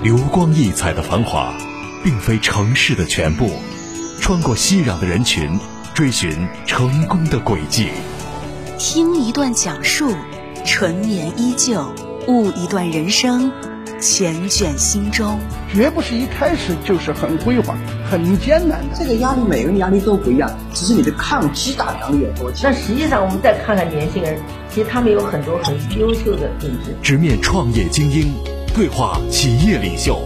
流光溢彩的繁华，并非城市的全部。穿过熙攘的人群，追寻成功的轨迹。听一段讲述，纯棉依旧；悟一段人生，缱绻心中。绝不是一开始就是很辉煌、很艰难的。这个压力，每个人压力都不一样，只是你的抗击打能力有多强。但实际上，我们再看看年轻人，其实他们有很多很优秀的品质。直面创业精英，对话企业领袖，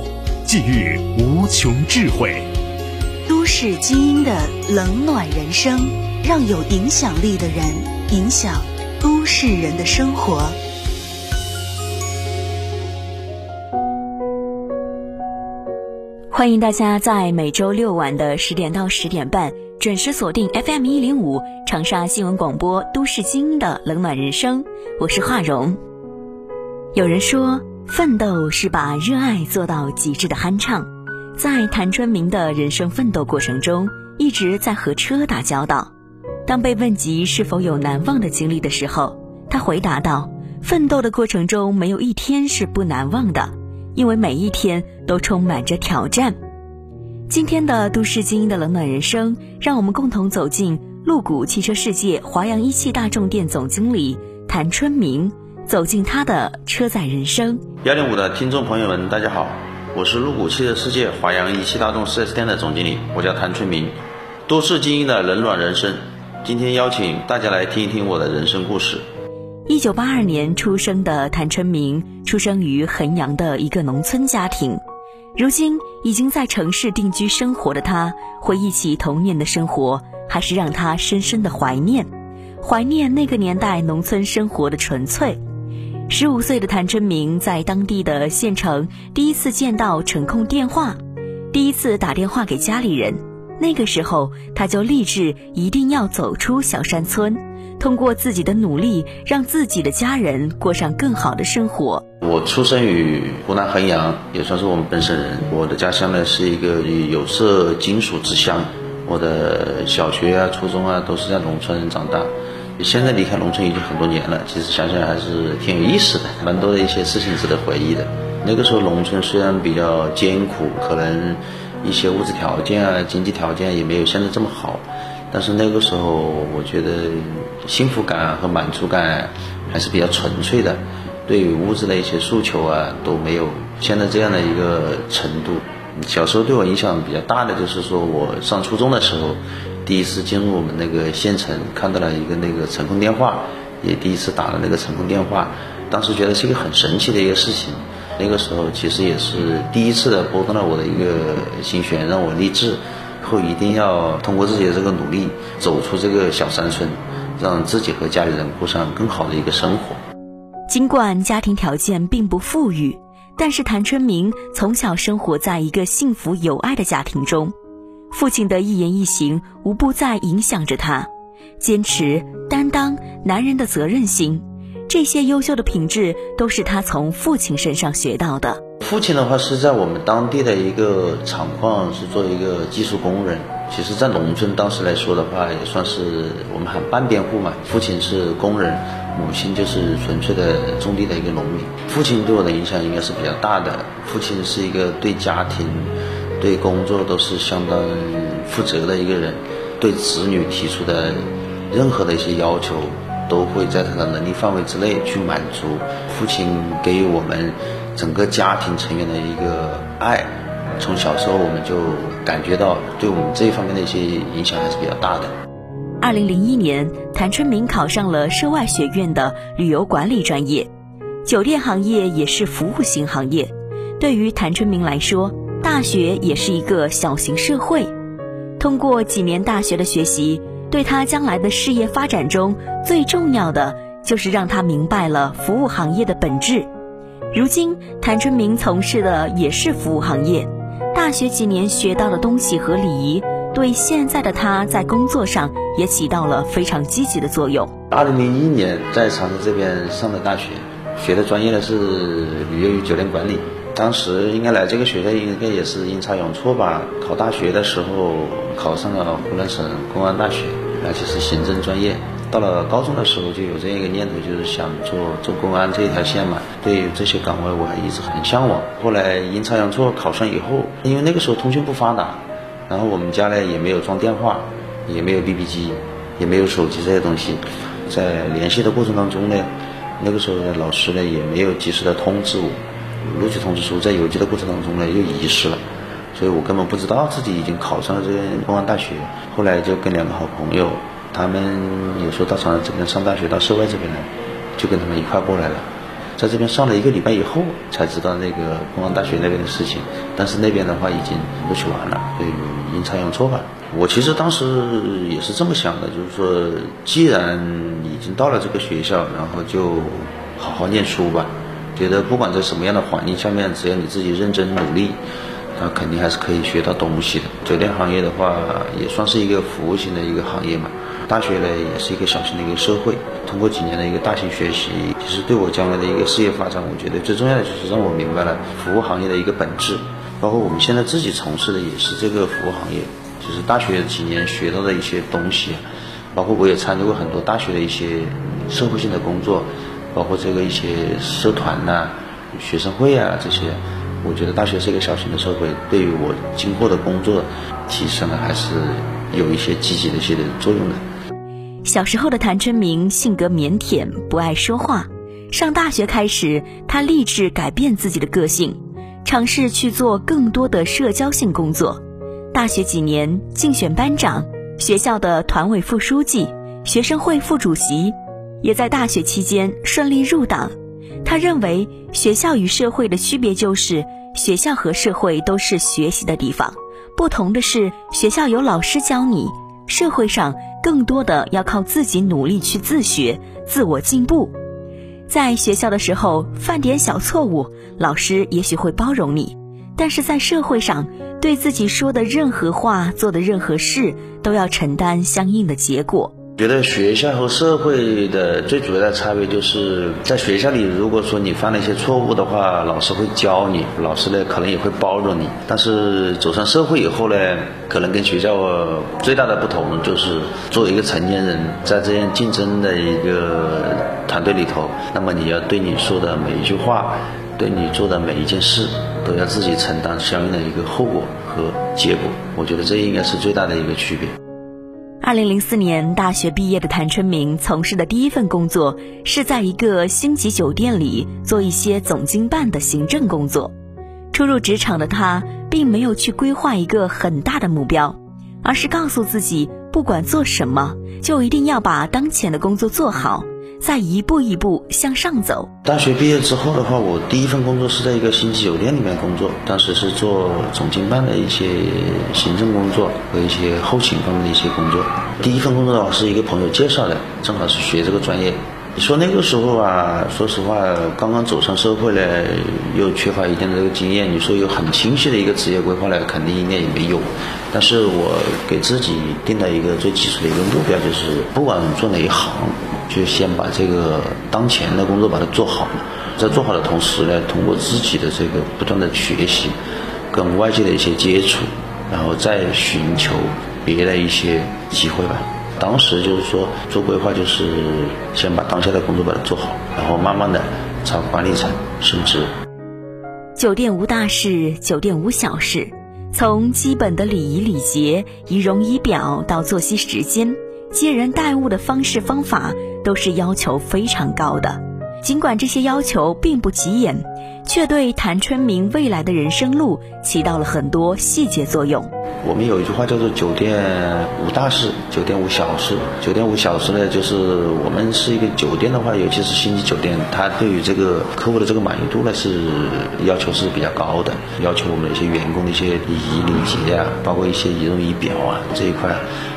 寄予无穷智慧。都市精英的冷暖人生，让有影响力的人影响都市人的生活。欢迎大家在每周六晚的十点到十点半准时锁定 FM 一零五长沙新闻广播《都市精英的冷暖人生》，我是华荣。有人说，奋斗是把热爱做到极致的酣畅。在谭春明的人生奋斗过程中，一直在和车打交道。当被问及是否有难忘的经历的时候，他回答道：“奋斗的过程中没有一天是不难忘的，因为每一天都充满着挑战。”今天的都市精英的冷暖人生，让我们共同走进路谷汽车世界华阳一汽大众店总经理谭春明，走进他的车载人生。幺零五的听众朋友们，大家好。我是路虎汽车世界华阳一汽大众 4S 店的总经理，我叫谭春明。都市精英的冷暖人生，今天邀请大家来听一听我的人生故事。一九八二年出生的谭春明，出生于衡阳的一个农村家庭。如今已经在城市定居生活的他，回忆起童年的生活，还是让他深深的怀念，怀念那个年代农村生活的纯粹。十五岁的谭春明在当地的县城第一次见到程控电话，第一次打电话给家里人。那个时候，他就立志一定要走出小山村，通过自己的努力，让自己的家人过上更好的生活。我出生于湖南衡阳，也算是我们本省人。我的家乡呢是一个有色金属之乡，我的小学啊、初中啊都是在农村长大。现在离开农村已经很多年了，其实想想还是挺有意思的，蛮多的一些事情值得回忆的。那个时候农村虽然比较艰苦，可能一些物质条件啊、经济条件也没有现在这么好，但是那个时候我觉得幸福感和满足感还是比较纯粹的，对于物质的一些诉求啊都没有现在这样的一个程度。小时候对我影响比较大的就是说我上初中的时候。第一次进入我们那个县城，看到了一个那个城控电话，也第一次打了那个城控电话，当时觉得是一个很神奇的一个事情。那个时候其实也是第一次的拨动了我的一个心弦，让我立志以后一定要通过自己的这个努力，走出这个小山村，让自己和家里人过上更好的一个生活。尽管家庭条件并不富裕，但是谭春明从小生活在一个幸福有爱的家庭中。父亲的一言一行无不在影响着他，坚持、担当、男人的责任心，这些优秀的品质都是他从父亲身上学到的。父亲的话是在我们当地的一个厂矿是做一个技术工人，其实，在农村当时来说的话，也算是我们喊半边户嘛。父亲是工人，母亲就是纯粹的种地的一个农民。父亲对我的影响应该是比较大的。父亲是一个对家庭。对工作都是相当负责的一个人，对子女提出的任何的一些要求，都会在他的能力范围之内去满足。父亲给予我们整个家庭成员的一个爱，从小时候我们就感觉到对我们这一方面的一些影响还是比较大的。二零零一年，谭春明考上了涉外学院的旅游管理专业，酒店行业也是服务型行业，对于谭春明来说。大学也是一个小型社会，通过几年大学的学习，对他将来的事业发展中最重要的就是让他明白了服务行业的本质。如今，谭春明从事的也是服务行业，大学几年学到的东西和礼仪，对现在的他在工作上也起到了非常积极的作用。二零零一年在长沙这边上的大学，学的专业呢是旅游与酒店管理。当时应该来这个学校，应该也是阴差阳错吧。考大学的时候考上了湖南省公安大学，而且是行政专业。到了高中的时候就有这样一个念头，就是想做做公安这一条线嘛。对于这些岗位我还一直很向往。后来阴差阳错考上以后，因为那个时候通讯不发达，然后我们家呢也没有装电话，也没有 BB 机，也没有手机这些东西，在联系的过程当中呢，那个时候呢老师呢也没有及时的通知我，录取通知书在邮寄的过程当中呢又遗失了。所以我根本不知道自己已经考上了这个公安大学。后来就跟两个好朋友，他们有时候到长沙这边上大学，到社外这边来，就跟他们一块过来了。在这边上了一个礼拜以后，才知道那个公安大学那边的事情。但是那边的话已经录取完了，所以阴差阳错吧。我其实当时也是这么想的，就是说，既然已经到了这个学校，然后就好好念书吧。觉得不管在什么样的环境下面，只要你自己认真努力。那肯定还是可以学到东西的。酒店行业的话，也算是一个服务型的一个行业嘛。大学呢，也是一个小型的一个社会。通过几年的一个大型学习，其实对我将来的一个事业发展，我觉得最重要的就是让我明白了服务行业的一个本质。包括我们现在自己从事的也是这个服务行业。就是大学几年学到的一些东西，包括我也参加过很多大学的一些社会性的工作，包括这个一些社团呐、学生会啊这些。我觉得大学是一个小型的社会，对于我今后的工作提升呢，还是有一些积极的一些的作用的。小时候的谭春明性格腼腆，不爱说话。上大学开始，他立志改变自己的个性，尝试去做更多的社交性工作。大学几年竞选班长、学校的团委副书记、学生会副主席，也在大学期间顺利入党。他认为，学校与社会的区别就是，学校和社会都是学习的地方，不同的是，学校有老师教你，社会上更多的要靠自己努力去自学、自我进步。在学校的时候犯点小错误，老师也许会包容你，但是在社会上，对自己说的任何话、做的任何事，都要承担相应的结果。觉得学校和社会的最主要的差别就是在学校里，如果说你犯了一些错误的话，老师会教你，老师呢可能也会包容你。但是走上社会以后呢，可能跟学校最大的不同就是，作为一个成年人，在这样竞争的一个团队里头，那么你要对你说的每一句话，对你做的每一件事，都要自己承担相应的一个后果和结果。我觉得这应该是最大的一个区别。二零零四年大学毕业的谭春明从事的第一份工作是在一个星级酒店里做一些总经办的行政工作。初入职场的他，并没有去规划一个很大的目标，而是告诉自己，不管做什么，就一定要把当前的工作做好。再一步一步向上走。大学毕业之后的话，我第一份工作是在一个星级酒店里面工作，当时是做总经办的一些行政工作和一些后勤方面的一些工作。第一份工作的话是一个朋友介绍的，正好是学这个专业。你说那个时候啊，说实话，刚刚走上社会呢，又缺乏一定的这个经验。你说有很清晰的一个职业规划呢，肯定应该也没有。但是我给自己定了一个最基础的一个目标，就是不管做哪一行，就先把这个当前的工作把它做好。在做好的同时呢，通过自己的这个不断的学习，跟外界的一些接触，然后再寻求别的一些机会吧。当时就是说做规划，就是先把当下的工作把它做好，然后慢慢的朝管理层升职。酒店无大事，酒店无小事，从基本的礼仪礼节、仪容仪表到作息时间、接人待物的方式方法，都是要求非常高的。尽管这些要求并不起眼，却对谭春明未来的人生路起到了很多细节作用。我们有一句话叫做“酒店无大事，酒店无小事”。酒店无小事呢，就是我们是一个酒店的话，尤其是星级酒店，它对于这个客户的这个满意度呢是要求是比较高的，要求我们一些员工的一些礼仪礼节啊，包括一些仪容仪表啊这一块，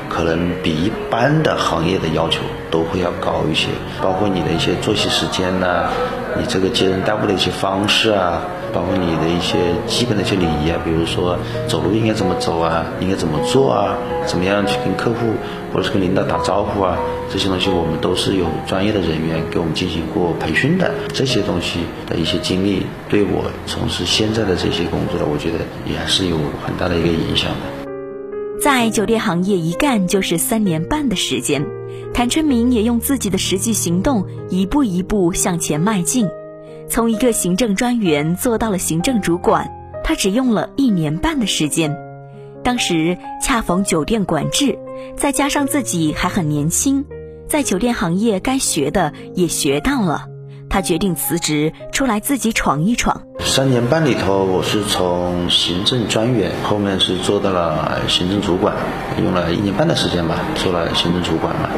可能比一般的行业的要求都会要高一些。包括你的一些作息时间呐，你这个接人待物的一些方式啊。包括你的一些基本的一些礼仪啊，比如说走路应该怎么走啊，应该怎么做啊，怎么样去跟客户或者是跟领导打招呼啊，这些东西我们都是有专业的人员给我们进行过培训的。这些东西的一些经历，对我从事现在的这些工作，我觉得也还是有很大的一个影响的。在酒店行业一干就是三年半的时间，谭春明也用自己的实际行动，一步一步向前迈进，从一个行政专员做到了行政主管，他只用了一年半的时间。当时恰逢酒店管制，再加上自己还很年轻，在酒店行业该学的也学到了。他决定辞职，出来自己闯一闯。三年半里头，我是从行政专员，后面是做到了行政主管，用了一年半的时间吧，做了行政主管嘛。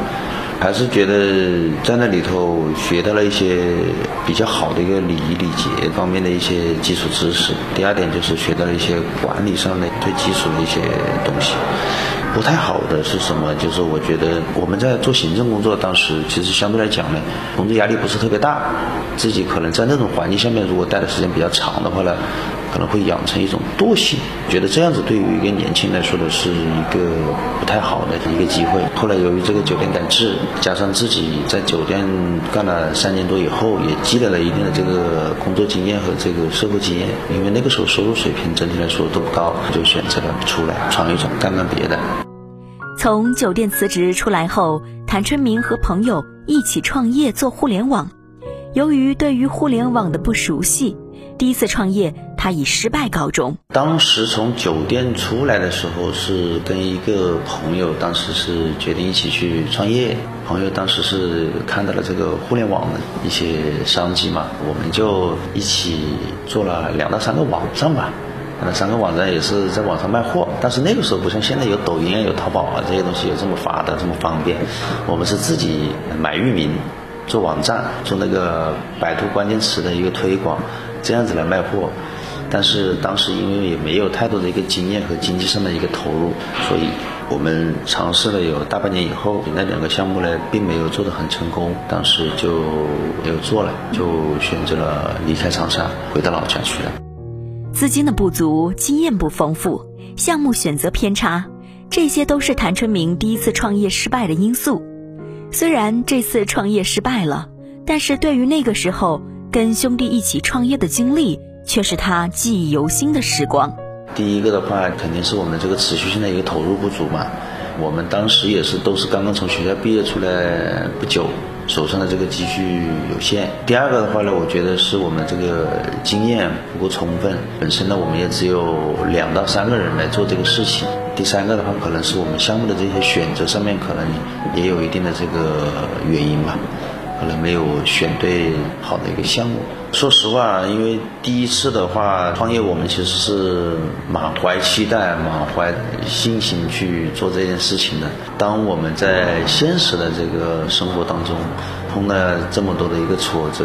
还是觉得在那里头学到了一些比较好的一个礼仪礼节方面的一些基础知识。第二点就是学到了一些管理上的最基础的一些东西。不太好的是什么？就是我觉得我们在做行政工作，当时其实相对来讲呢，工作压力不是特别大，自己可能在那种环境下面，如果待的时间比较长的话呢。可能会养成一种惰性，觉得这样子对于一个年轻人来说的是一个不太好的一个机会。后来由于这个酒店改制，加上自己在酒店干了三年多以后，也积累了一定的这个工作经验和这个社会经验。因为那个时候收入水平整体来说都不高，就选择了出来闯一闯，干干别的。从酒店辞职出来后，谭春明和朋友一起创业做互联网。由于对于互联网的不熟悉，第一次创业。他以失败告终。当时从酒店出来的时候，是跟一个朋友，当时是决定一起去创业。朋友当时是看到了这个互联网的一些商机嘛，我们就一起做了两到三个网站吧。那三个网站也是在网上卖货，但是那个时候不像现在有抖音啊、有淘宝啊这些东西有这么发达、这么方便。我们是自己买域名，做网站，做那个百度关键词的一个推广，这样子来卖货。但是当时因为也没有太多的一个经验和经济上的一个投入，所以我们尝试了有大半年以后，那两个项目呢并没有做得很成功，当时就没有做了，就选择了离开长沙，回到老家去了。资金的不足，经验不丰富，项目选择偏差，这些都是谭春明第一次创业失败的因素。虽然这次创业失败了，但是对于那个时候跟兄弟一起创业的经历。却是他记忆犹新的时光。第一个的话，肯定是我们这个持续性的一个投入不足嘛。我们当时也是都是刚刚从学校毕业出来不久，手上的这个积蓄有限。第二个的话呢，我觉得是我们这个经验不够充分。本身呢，我们也只有两到三个人来做这个事情。第三个的话，可能是我们项目的这些选择上面，可能也有一定的这个原因吧。可能没有选对好的一个项目。说实话，因为第一次的话创业，我们其实是满怀期待、满怀信心去做这件事情的。当我们在现实的这个生活当中碰了这么多的一个挫折，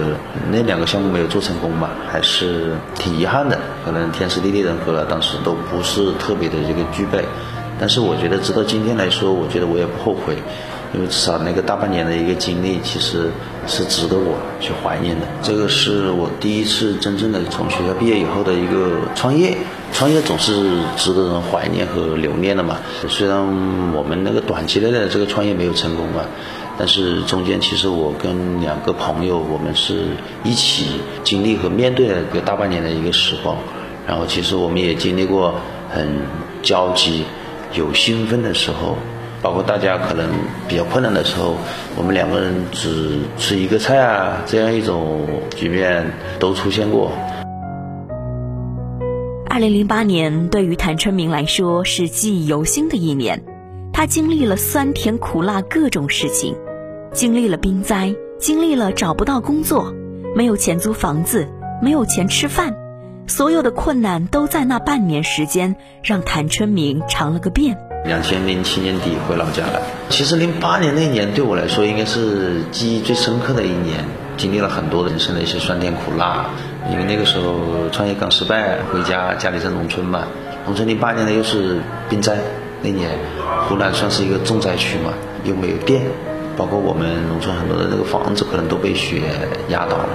那两个项目没有做成功吧，还是挺遗憾的。可能天时地利人和了当时都不是特别的这个具备。但是我觉得，直到今天来说，我觉得我也不后悔。因为至少那个大半年的一个经历，其实是值得我去怀念的。这个是我第一次真正的从学校毕业以后的一个创业，创业总是值得人怀念和留念的嘛。虽然我们那个短期内的这个创业没有成功吧，但是中间其实我跟两个朋友，我们是一起经历和面对了一个大半年的一个时光。然后其实我们也经历过很焦急、有兴奋的时候。包括大家可能比较困难的时候，我们两个人只吃一个菜啊，这样一种局面都出现过。二零零八年对于谭春明来说是记忆犹新的一年，他经历了酸甜苦辣各种事情，经历了冰灾，经历了找不到工作，没有钱租房子，没有钱吃饭，所有的困难都在那半年时间让谭春明尝了个遍。两千零七年底回老家了。其实零八年那年对我来说应该是记忆最深刻的一年，经历了很多人生的一些酸甜苦辣。因为那个时候创业刚失败，回家家里在农村嘛，农村零八年的又是冰灾，那年湖南算是一个重灾区嘛，又没有电，包括我们农村很多的那个房子可能都被雪压倒了。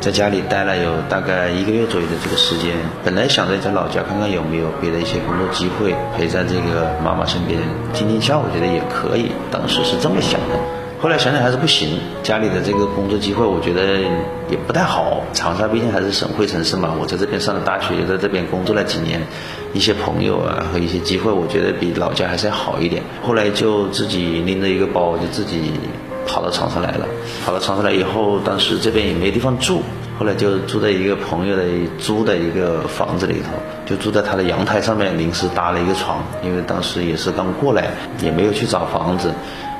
在家里待了有大概一个月左右的这个时间，本来想着在老家看看有没有别的一些工作机会，陪在这个妈妈身边听听笑，我觉得也可以。当时是这么想的，后来想想还是不行，家里的这个工作机会，我觉得也不太好。长沙毕竟还是省会城市嘛，我在这边上了大学，也在这边工作了几年，一些朋友啊和一些机会，我觉得比老家还是要好一点。后来就自己拎着一个包，就自己跑到长沙来了。跑到长沙来以后，当时这边也没地方住，后来就住在一个朋友的租的一个房子里头，就住在他的阳台上面，临时搭了一个床，因为当时也是刚过来，也没有去找房子。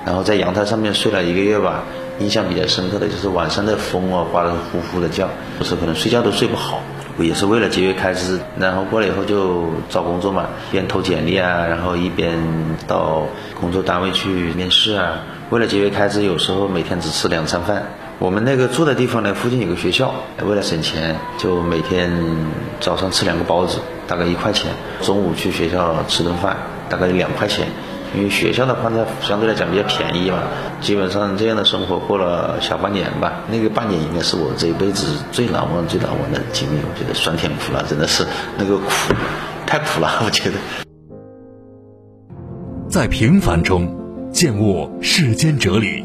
然后在阳台上面睡了一个月吧，印象比较深刻的就是晚上的风啊刮得呼呼的叫，有时候可能睡觉都睡不好。也是为了节约开支，然后过来以后就找工作嘛，一边投简历啊，然后一边到工作单位去面试啊。为了节约开支，有时候每天只吃两餐饭。我们那个住的地方呢，附近有个学校，为了省钱，就每天早上吃两个包子，大概一块钱；中午去学校吃顿饭，大概两块钱。因为学校的饭菜，相对来讲比较便宜嘛，基本上这样的生活过了小半年吧。那个半年应该是我这一辈子最难忘、最难忘的经历。我觉得酸甜苦辣真的是那个苦，太苦了。我觉得，在平凡中见悟世间哲理，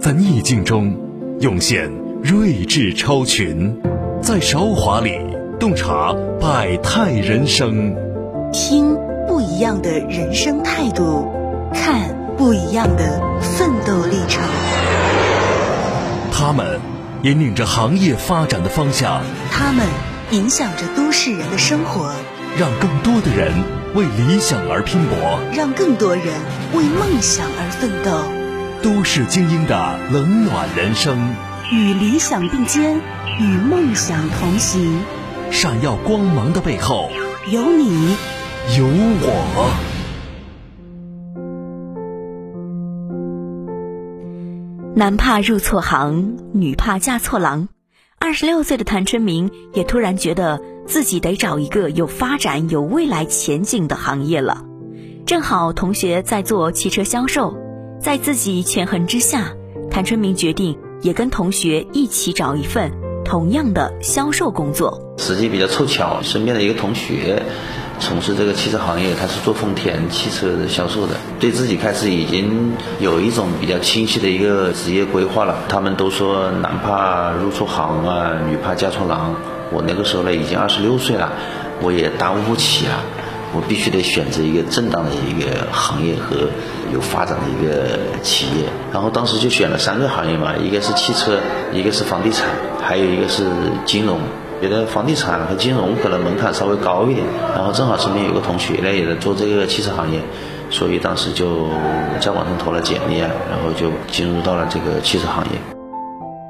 在逆境中涌现睿智超群，在韶华里洞察百态人生，听不一样的人生态度。看不一样的奋斗历程，他们引领着行业发展的方向，他们影响着都市人的生活，让更多的人为理想而拼搏，让更多人为梦想而奋斗。都市精英的冷暖人生，与理想并肩，与梦想同行。闪耀光芒的背后，有你，有我。男怕入错行，女怕嫁错郎。二十六岁的谭春明也突然觉得自己得找一个有发展、有未来前景的行业了。正好同学在做汽车销售，在自己权衡之下，谭春明决定也跟同学一起找一份同样的销售工作。时机比较凑巧，身边的一个同学。从事这个汽车行业，他是做丰田汽车的销售的，对自己开始已经有一种比较清晰的一个职业规划了。他们都说男怕入错行啊，女怕嫁错郎。我那个时候呢，已经二十六岁了，我也耽误不起啊，我必须得选择一个正当的一个行业和有发展的一个企业。然后当时就选了三个行业嘛，一个是汽车，一个是房地产，还有一个是金融。觉得房地产和金融可能门槛稍微高一点，然后正好身边有个同学呢也在做这个汽车行业，所以当时就在网上投了简历啊，然后就进入到了这个汽车行业。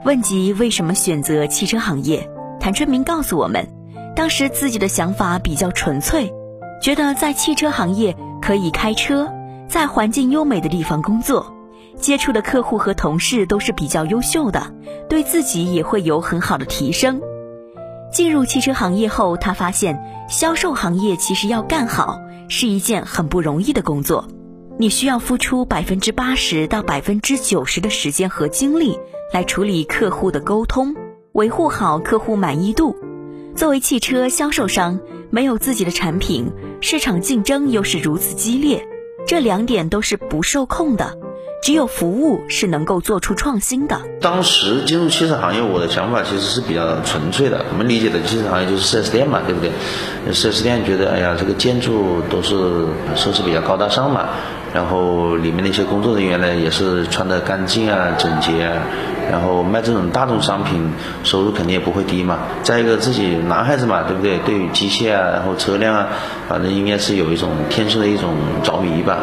问及为什么选择汽车行业，谭春明告诉我们，当时自己的想法比较纯粹，觉得在汽车行业可以开车，在环境优美的地方工作，接触的客户和同事都是比较优秀的，对自己也会有很好的提升。进入汽车行业后，他发现销售行业其实要干好是一件很不容易的工作。你需要付出百分之八十到百分之九十的时间和精力来处理客户的沟通，维护好客户满意度。作为汽车销售商，没有自己的产品，市场竞争又是如此激烈，这两点都是不受控的。只有服务是能够做出创新的。当时进入汽车行业，我的想法其实是比较纯粹的。我们理解的汽车行业就是四 S 店嘛，对不对？四 S 店觉得，哎呀，这个建筑都是设施比较高大上嘛，然后里面的一些工作人员呢，也是穿得干净啊、整洁啊，然后卖这种大众商品，收入肯定也不会低嘛。再一个，自己男孩子嘛，对不对？对于机械啊，然后车辆啊，反正应该是有一种天生的一种着迷吧。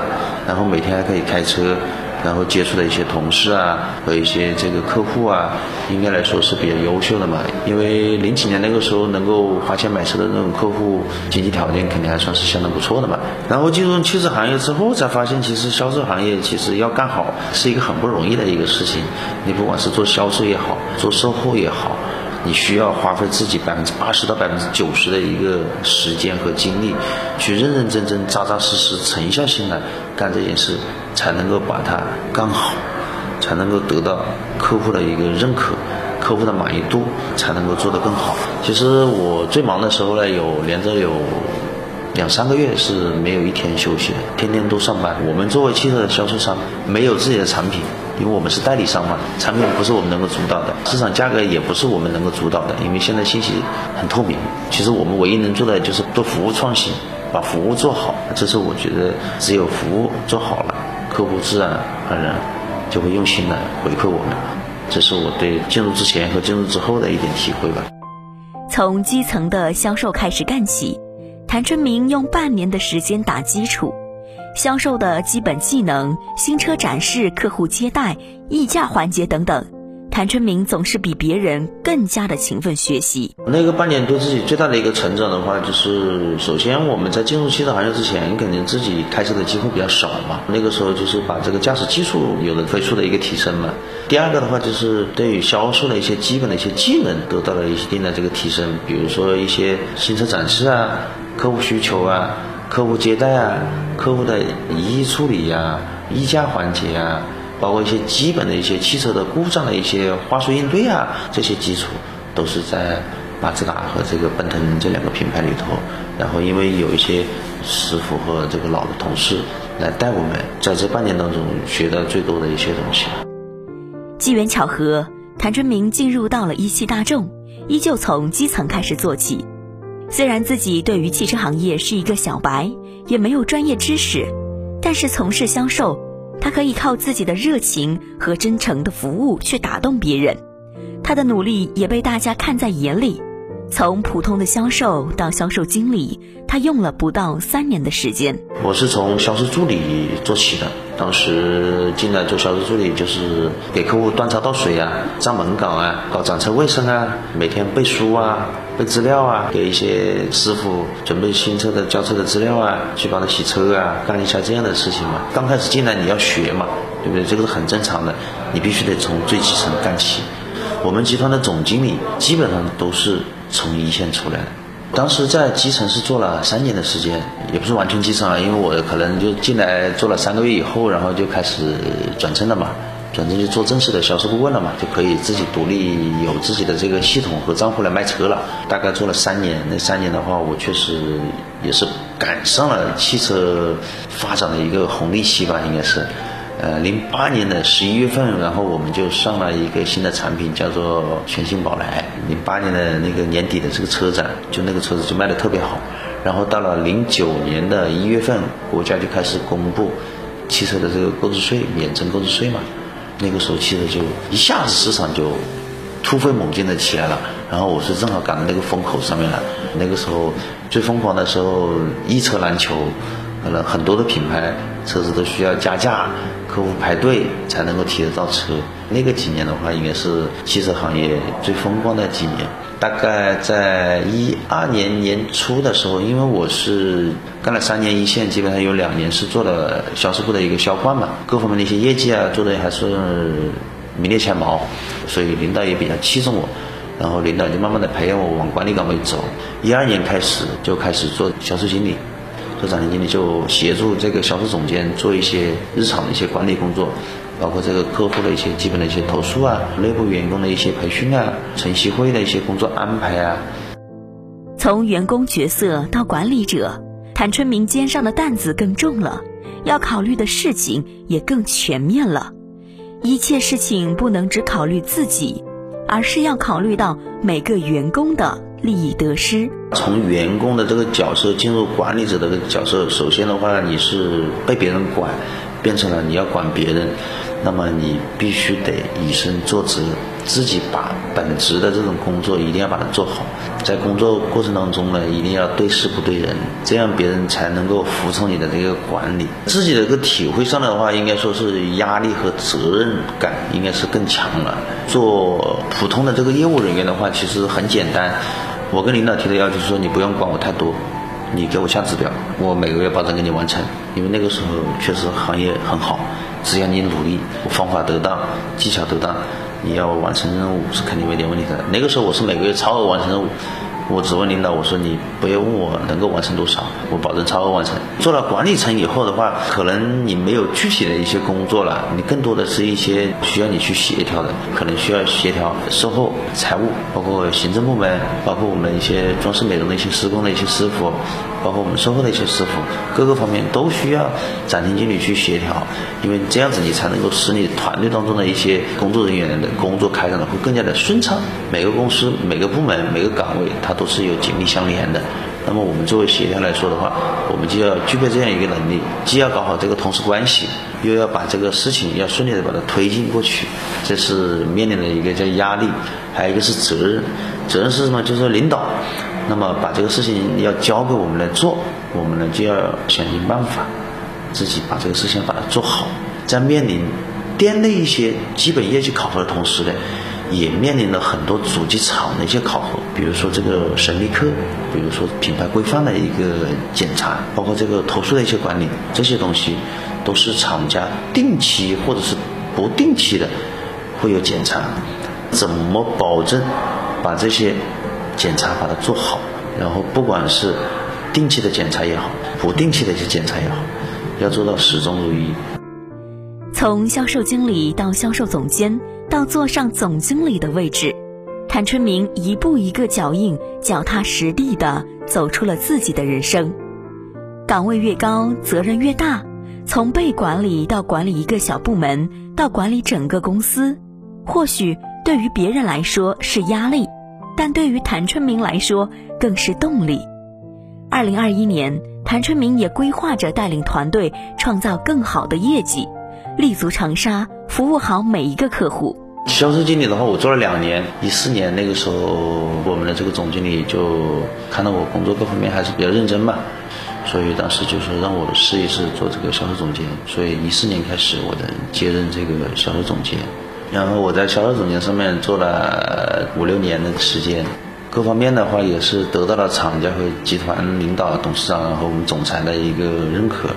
然后每天还可以开车。然后接触的一些同事啊和一些这个客户啊，应该来说是比较优秀的嘛。因为零几年那个时候能够花钱买车的那种客户，经济条件肯定还算是相当不错的嘛。然后进入汽车行业之后，才发现其实销售行业其实要干好是一个很不容易的一个事情。你不管是做销售也好，做售后也好。你需要花费自己百分之八十到百分之九十的一个时间和精力，去认认真真、扎扎实实、沉下心来干这件事，才能够把它干好，才能够得到客户的一个认可，客户的满意度才能够做得更好。其实我最忙的时候呢，有连着有两三个月是没有一天休息的，天天都上班。我们作为汽车的销售商，没有自己的产品。因为我们是代理商嘛，产品不是我们能够主导的，市场价格也不是我们能够主导的，因为现在信息很透明。其实我们唯一能做的就是做服务创新，把服务做好。这是我觉得只有服务做好了，客户自然而然就会用心的回馈我们。这是我对进入之前和进入之后的一点体会吧。从基层的销售开始干起，谭春明用半年的时间打基础。销售的基本技能、新车展示、客户接待、议价环节等等，谭春明总是比别人更加的勤奋学习。那个半年对自己最大的一个成长的话，就是首先我们在进入汽车行业之前，肯定自己开车的机会比较少嘛。那个时候就是把这个驾驶技术有了飞速的一个提升嘛。第二个的话，就是对于销售的一些基本的一些技能得到了一定的这个提升，比如说一些新车展示啊、客户需求啊。客户接待啊，客户的异议处理呀、议价环节啊，包括一些基本的一些汽车的故障的一些话术应对啊，这些基础都是在马自达和这个奔腾这两个品牌里头。然后因为有一些师傅和这个老的同事来带我们，在这半年当中学到最多的一些东西。机缘巧合，谭春明进入到了一汽大众，依旧从基层开始做起。虽然自己对于汽车行业是一个小白，也没有专业知识，但是从事销售，他可以靠自己的热情和真诚的服务去打动别人。他的努力也被大家看在眼里。从普通的销售到销售经理，他用了不到三年的时间。我是从销售助理做起的，当时进来做销售助理，就是给客户端茶倒水啊，站门岗啊，搞展车卫生啊，每天背书啊。背资料啊，给一些师傅准备新车的交车的资料啊，去帮他洗车啊，干一下这样的事情嘛。刚开始进来你要学嘛，对不对？这个是很正常的，你必须得从最基层干起。我们集团的总经理基本上都是从一线出来的。当时在基层是做了三年的时间，也不是完全基层啊，因为我可能就进来做了三个月以后，然后就开始转正了嘛。转正就做正式的销售顾问了嘛，就可以自己独立有自己的这个系统和账户来卖车了。大概做了三年，那三年的话，我确实也是赶上了汽车发展的一个红利期吧，应该是。呃，零八年的十一月份，然后我们就上了一个新的产品，叫做全新宝来。零八年的那个年底的这个车展，就那个车子就卖的特别好。然后到了零九年的一月份，国家就开始公布汽车的这个购置税免征购置税嘛。那个时候汽车就一下子市场就突飞猛进的起来了，然后我是正好赶到那个风口上面了。那个时候最疯狂的时候，一车难求，可能很多的品牌车子都需要加价，客户排队才能够提得到车。那个几年的话，应该是汽车行业最风光的几年。大概在一二年年初的时候，因为我是干了三年一线，基本上有两年是做了销售部的一个销冠嘛，各方面的一些业绩啊做的还是名列前茅，所以领导也比较器重我，然后领导就慢慢的培养我往管理岗位走。一二年开始就开始做销售经理，做展厅经理就协助这个销售总监做一些日常的一些管理工作。包括这个客户的一些基本的一些投诉啊，内部员工的一些培训啊，晨曦会的一些工作安排啊。从员工角色到管理者，谭春明肩上的担子更重了，要考虑的事情也更全面了。一切事情不能只考虑自己，而是要考虑到每个员工的利益得失。从员工的这个角色进入管理者的这个角色，首先的话，你是被别人管。变成了你要管别人，那么你必须得以身作则，自己把本职的这种工作一定要把它做好。在工作过程当中呢，一定要对事不对人，这样别人才能够服从你的这个管理。自己的一个体会上的话，应该说是压力和责任感应该是更强了。做普通的这个业务人员的话，其实很简单。我跟领导提的要求是说，你不用管我太多。你给我下指标，我每个月保证给你完成。因为那个时候确实行业很好，只要你努力，方法得当，技巧得当，你要完成任务是肯定没点问题的。那个时候我是每个月超额完成任务。我只问领导，我说你不要问我能够完成多少，我保证超额完成。做了管理层以后的话，可能你没有具体的一些工作了，你更多的是一些需要你去协调的，可能需要协调售后、财务，包括行政部门，包括我们一些装饰美容的一些施工的一些师傅，包括我们售后的一些师傅，各个方面都需要展厅经理去协调，因为这样子你才能够使你团队当中的一些工作人员的工作开展的会更加的顺畅。每个公司、每个部门、每个岗位，它都是有紧密相连的。那么我们作为协调来说的话，我们就要具备这样一个能力，既要搞好这个同事关系，又要把这个事情要顺利的把它推进过去。这是面临的一个叫压力，还有一个是责任。责任是什么？就是说领导。那么把这个事情要交给我们来做，我们呢就要想尽办法，自己把这个事情把它做好。在面临店内一些基本业绩考核的同时呢。也面临了很多主机厂的一些考核，比如说这个神秘客，比如说品牌规范的一个检查，包括这个投诉的一些管理，这些东西都是厂家定期或者是不定期的会有检查。怎么保证把这些检查把它做好？然后不管是定期的检查也好，不定期的一些检查也好，要做到始终如一。从销售经理到销售总监。到坐上总经理的位置，谭春明一步一个脚印，脚踏实地的走出了自己的人生。岗位越高，责任越大。从被管理到管理一个小部门，到管理整个公司，或许对于别人来说是压力，但对于谭春明来说更是动力。二零二一年，谭春明也规划着带领团队创造更好的业绩，立足长沙，服务好每一个客户。销售经理的话，我做了两年。一四年那个时候，我们的这个总经理就看到我工作各方面还是比较认真嘛，所以当时就说让我试一试做这个销售总监。所以一四年开始，我的接任这个销售总监。然后我在销售总监上面做了五六年的时间，各方面的话也是得到了厂家和集团领导、董事长和我们总裁的一个认可。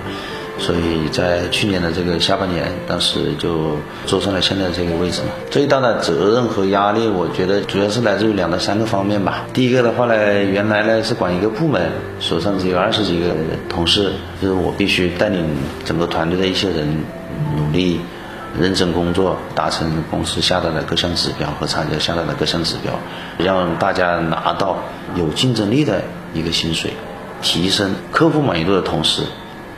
所以在去年的这个下半年，当时就坐上了现在这个位置嘛。最大的责任和压力，我觉得主要是来自于两到三个方面吧。第一个的话呢，原来呢是管一个部门，手上只有二十几个同事，就是我必须带领整个团队的一些人努力、认真工作，达成公司下达的各项指标和厂家下达的各项指标，让大家拿到有竞争力的一个薪水，提升客户满意度的同时。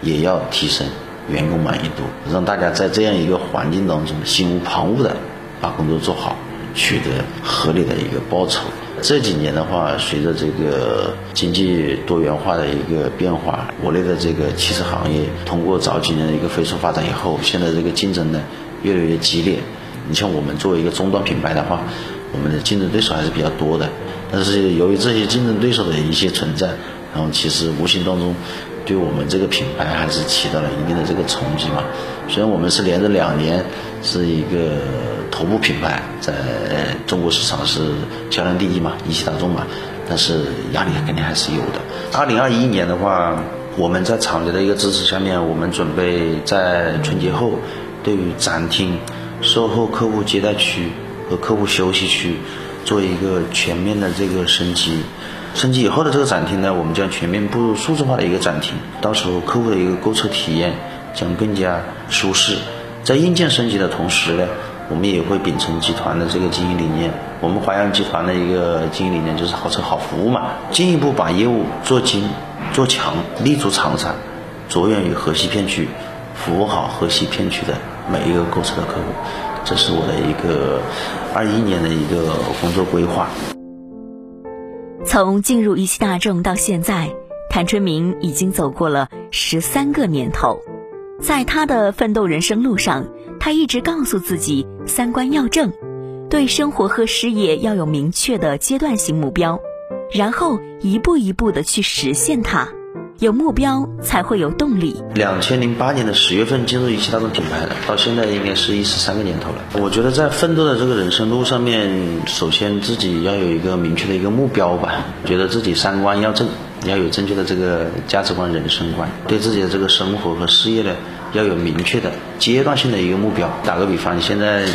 也要提升员工满意度，让大家在这样一个环境当中心无旁骛的把工作做好，取得合理的一个报酬。这几年的话，随着这个经济多元化的一个变化，国内的这个汽车行业通过早几年的一个飞速发展以后，现在这个竞争呢越来越激烈。你像我们作为一个终端品牌的话，我们的竞争对手还是比较多的。但是由于这些竞争对手的一些存在，然后其实无形当中。对我们这个品牌还是起到了一定的这个冲击嘛。虽然我们是连着两年是一个头部品牌，在中国市场是销量第一嘛，一汽大众嘛，但是压力肯定还是有的。二零二一年的话，我们在厂家的一个支持下面，我们准备在春节后，对于展厅、售后客户接待区和客户休息区做一个全面的这个升级。升级以后的这个展厅呢，我们将全面步入数字化的一个展厅，到时候客户的一个购车体验将更加舒适。在硬件升级的同时呢，我们也会秉承集团的这个经营理念。我们华阳集团的一个经营理念就是好车好服务嘛，进一步把业务做精做强，立足长沙，着眼于河西片区，服务好河西片区的每一个购车的客户。这是我的一个二一年的一个工作规划。从进入一汽大众到现在，谭春明已经走过了十三个年头。在他的奋斗人生路上，他一直告诉自己三观要正，对生活和事业要有明确的阶段性目标，然后一步一步的去实现它。有目标才会有动力。两千零八年的十月份进入一汽大众品牌的，到现在应该是一十三个年头了。我觉得在奋斗的这个人生路上面，首先自己要有一个明确的一个目标吧。觉得自己三观要正，要有正确的这个价值观、人生观，对自己的这个生活和事业呢，要有明确的阶段性的一个目标。打个比方，现在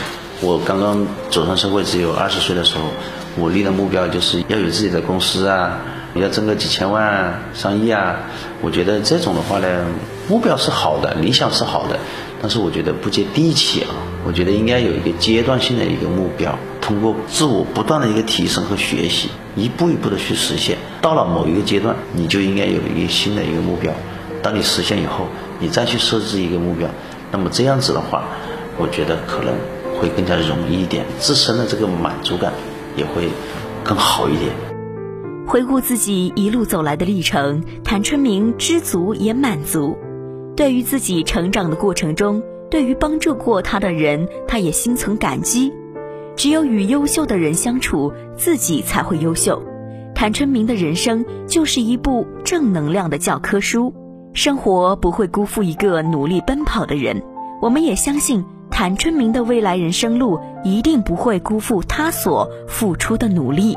我刚刚走上社会，只有二十岁的时候，我立的目标就是要有自己的公司啊。你要挣个几千万、上亿啊！我觉得这种的话呢，目标是好的，理想是好的，但是我觉得不接地气啊。我觉得应该有一个阶段性的一个目标。通过自我不断的一个提升和学习，一步一步的去实现。到了某一个阶段，你就应该有一个新的一个目标。当你实现以后，你再去设置一个目标，那么这样子的话，我觉得可能会更加容易一点，自身的这个满足感也会更好一点。回顾自己一路走来的历程，谭春明知足也满足。对于自己成长的过程中，对于帮助过他的人，他也心存感激。只有与优秀的人相处，自己才会优秀。谭春明的人生就是一部正能量的教科书。生活不会辜负一个努力奔跑的人，我们也相信谭春明的未来人生路一定不会辜负他所付出的努力。